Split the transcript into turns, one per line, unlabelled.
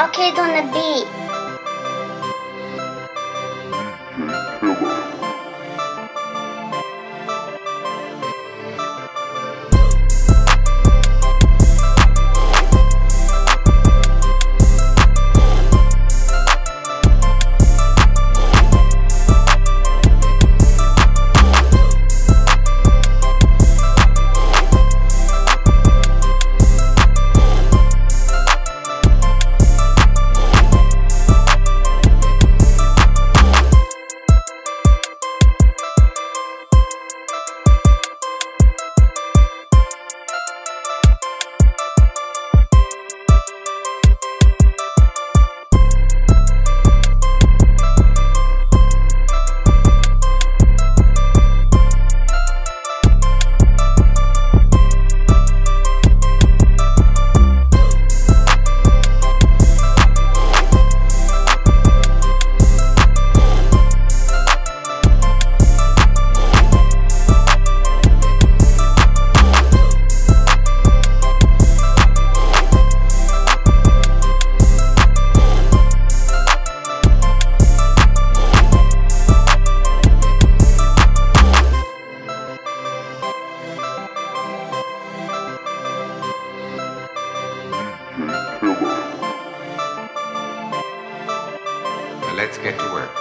Arcade on the beat.
Let's get to work.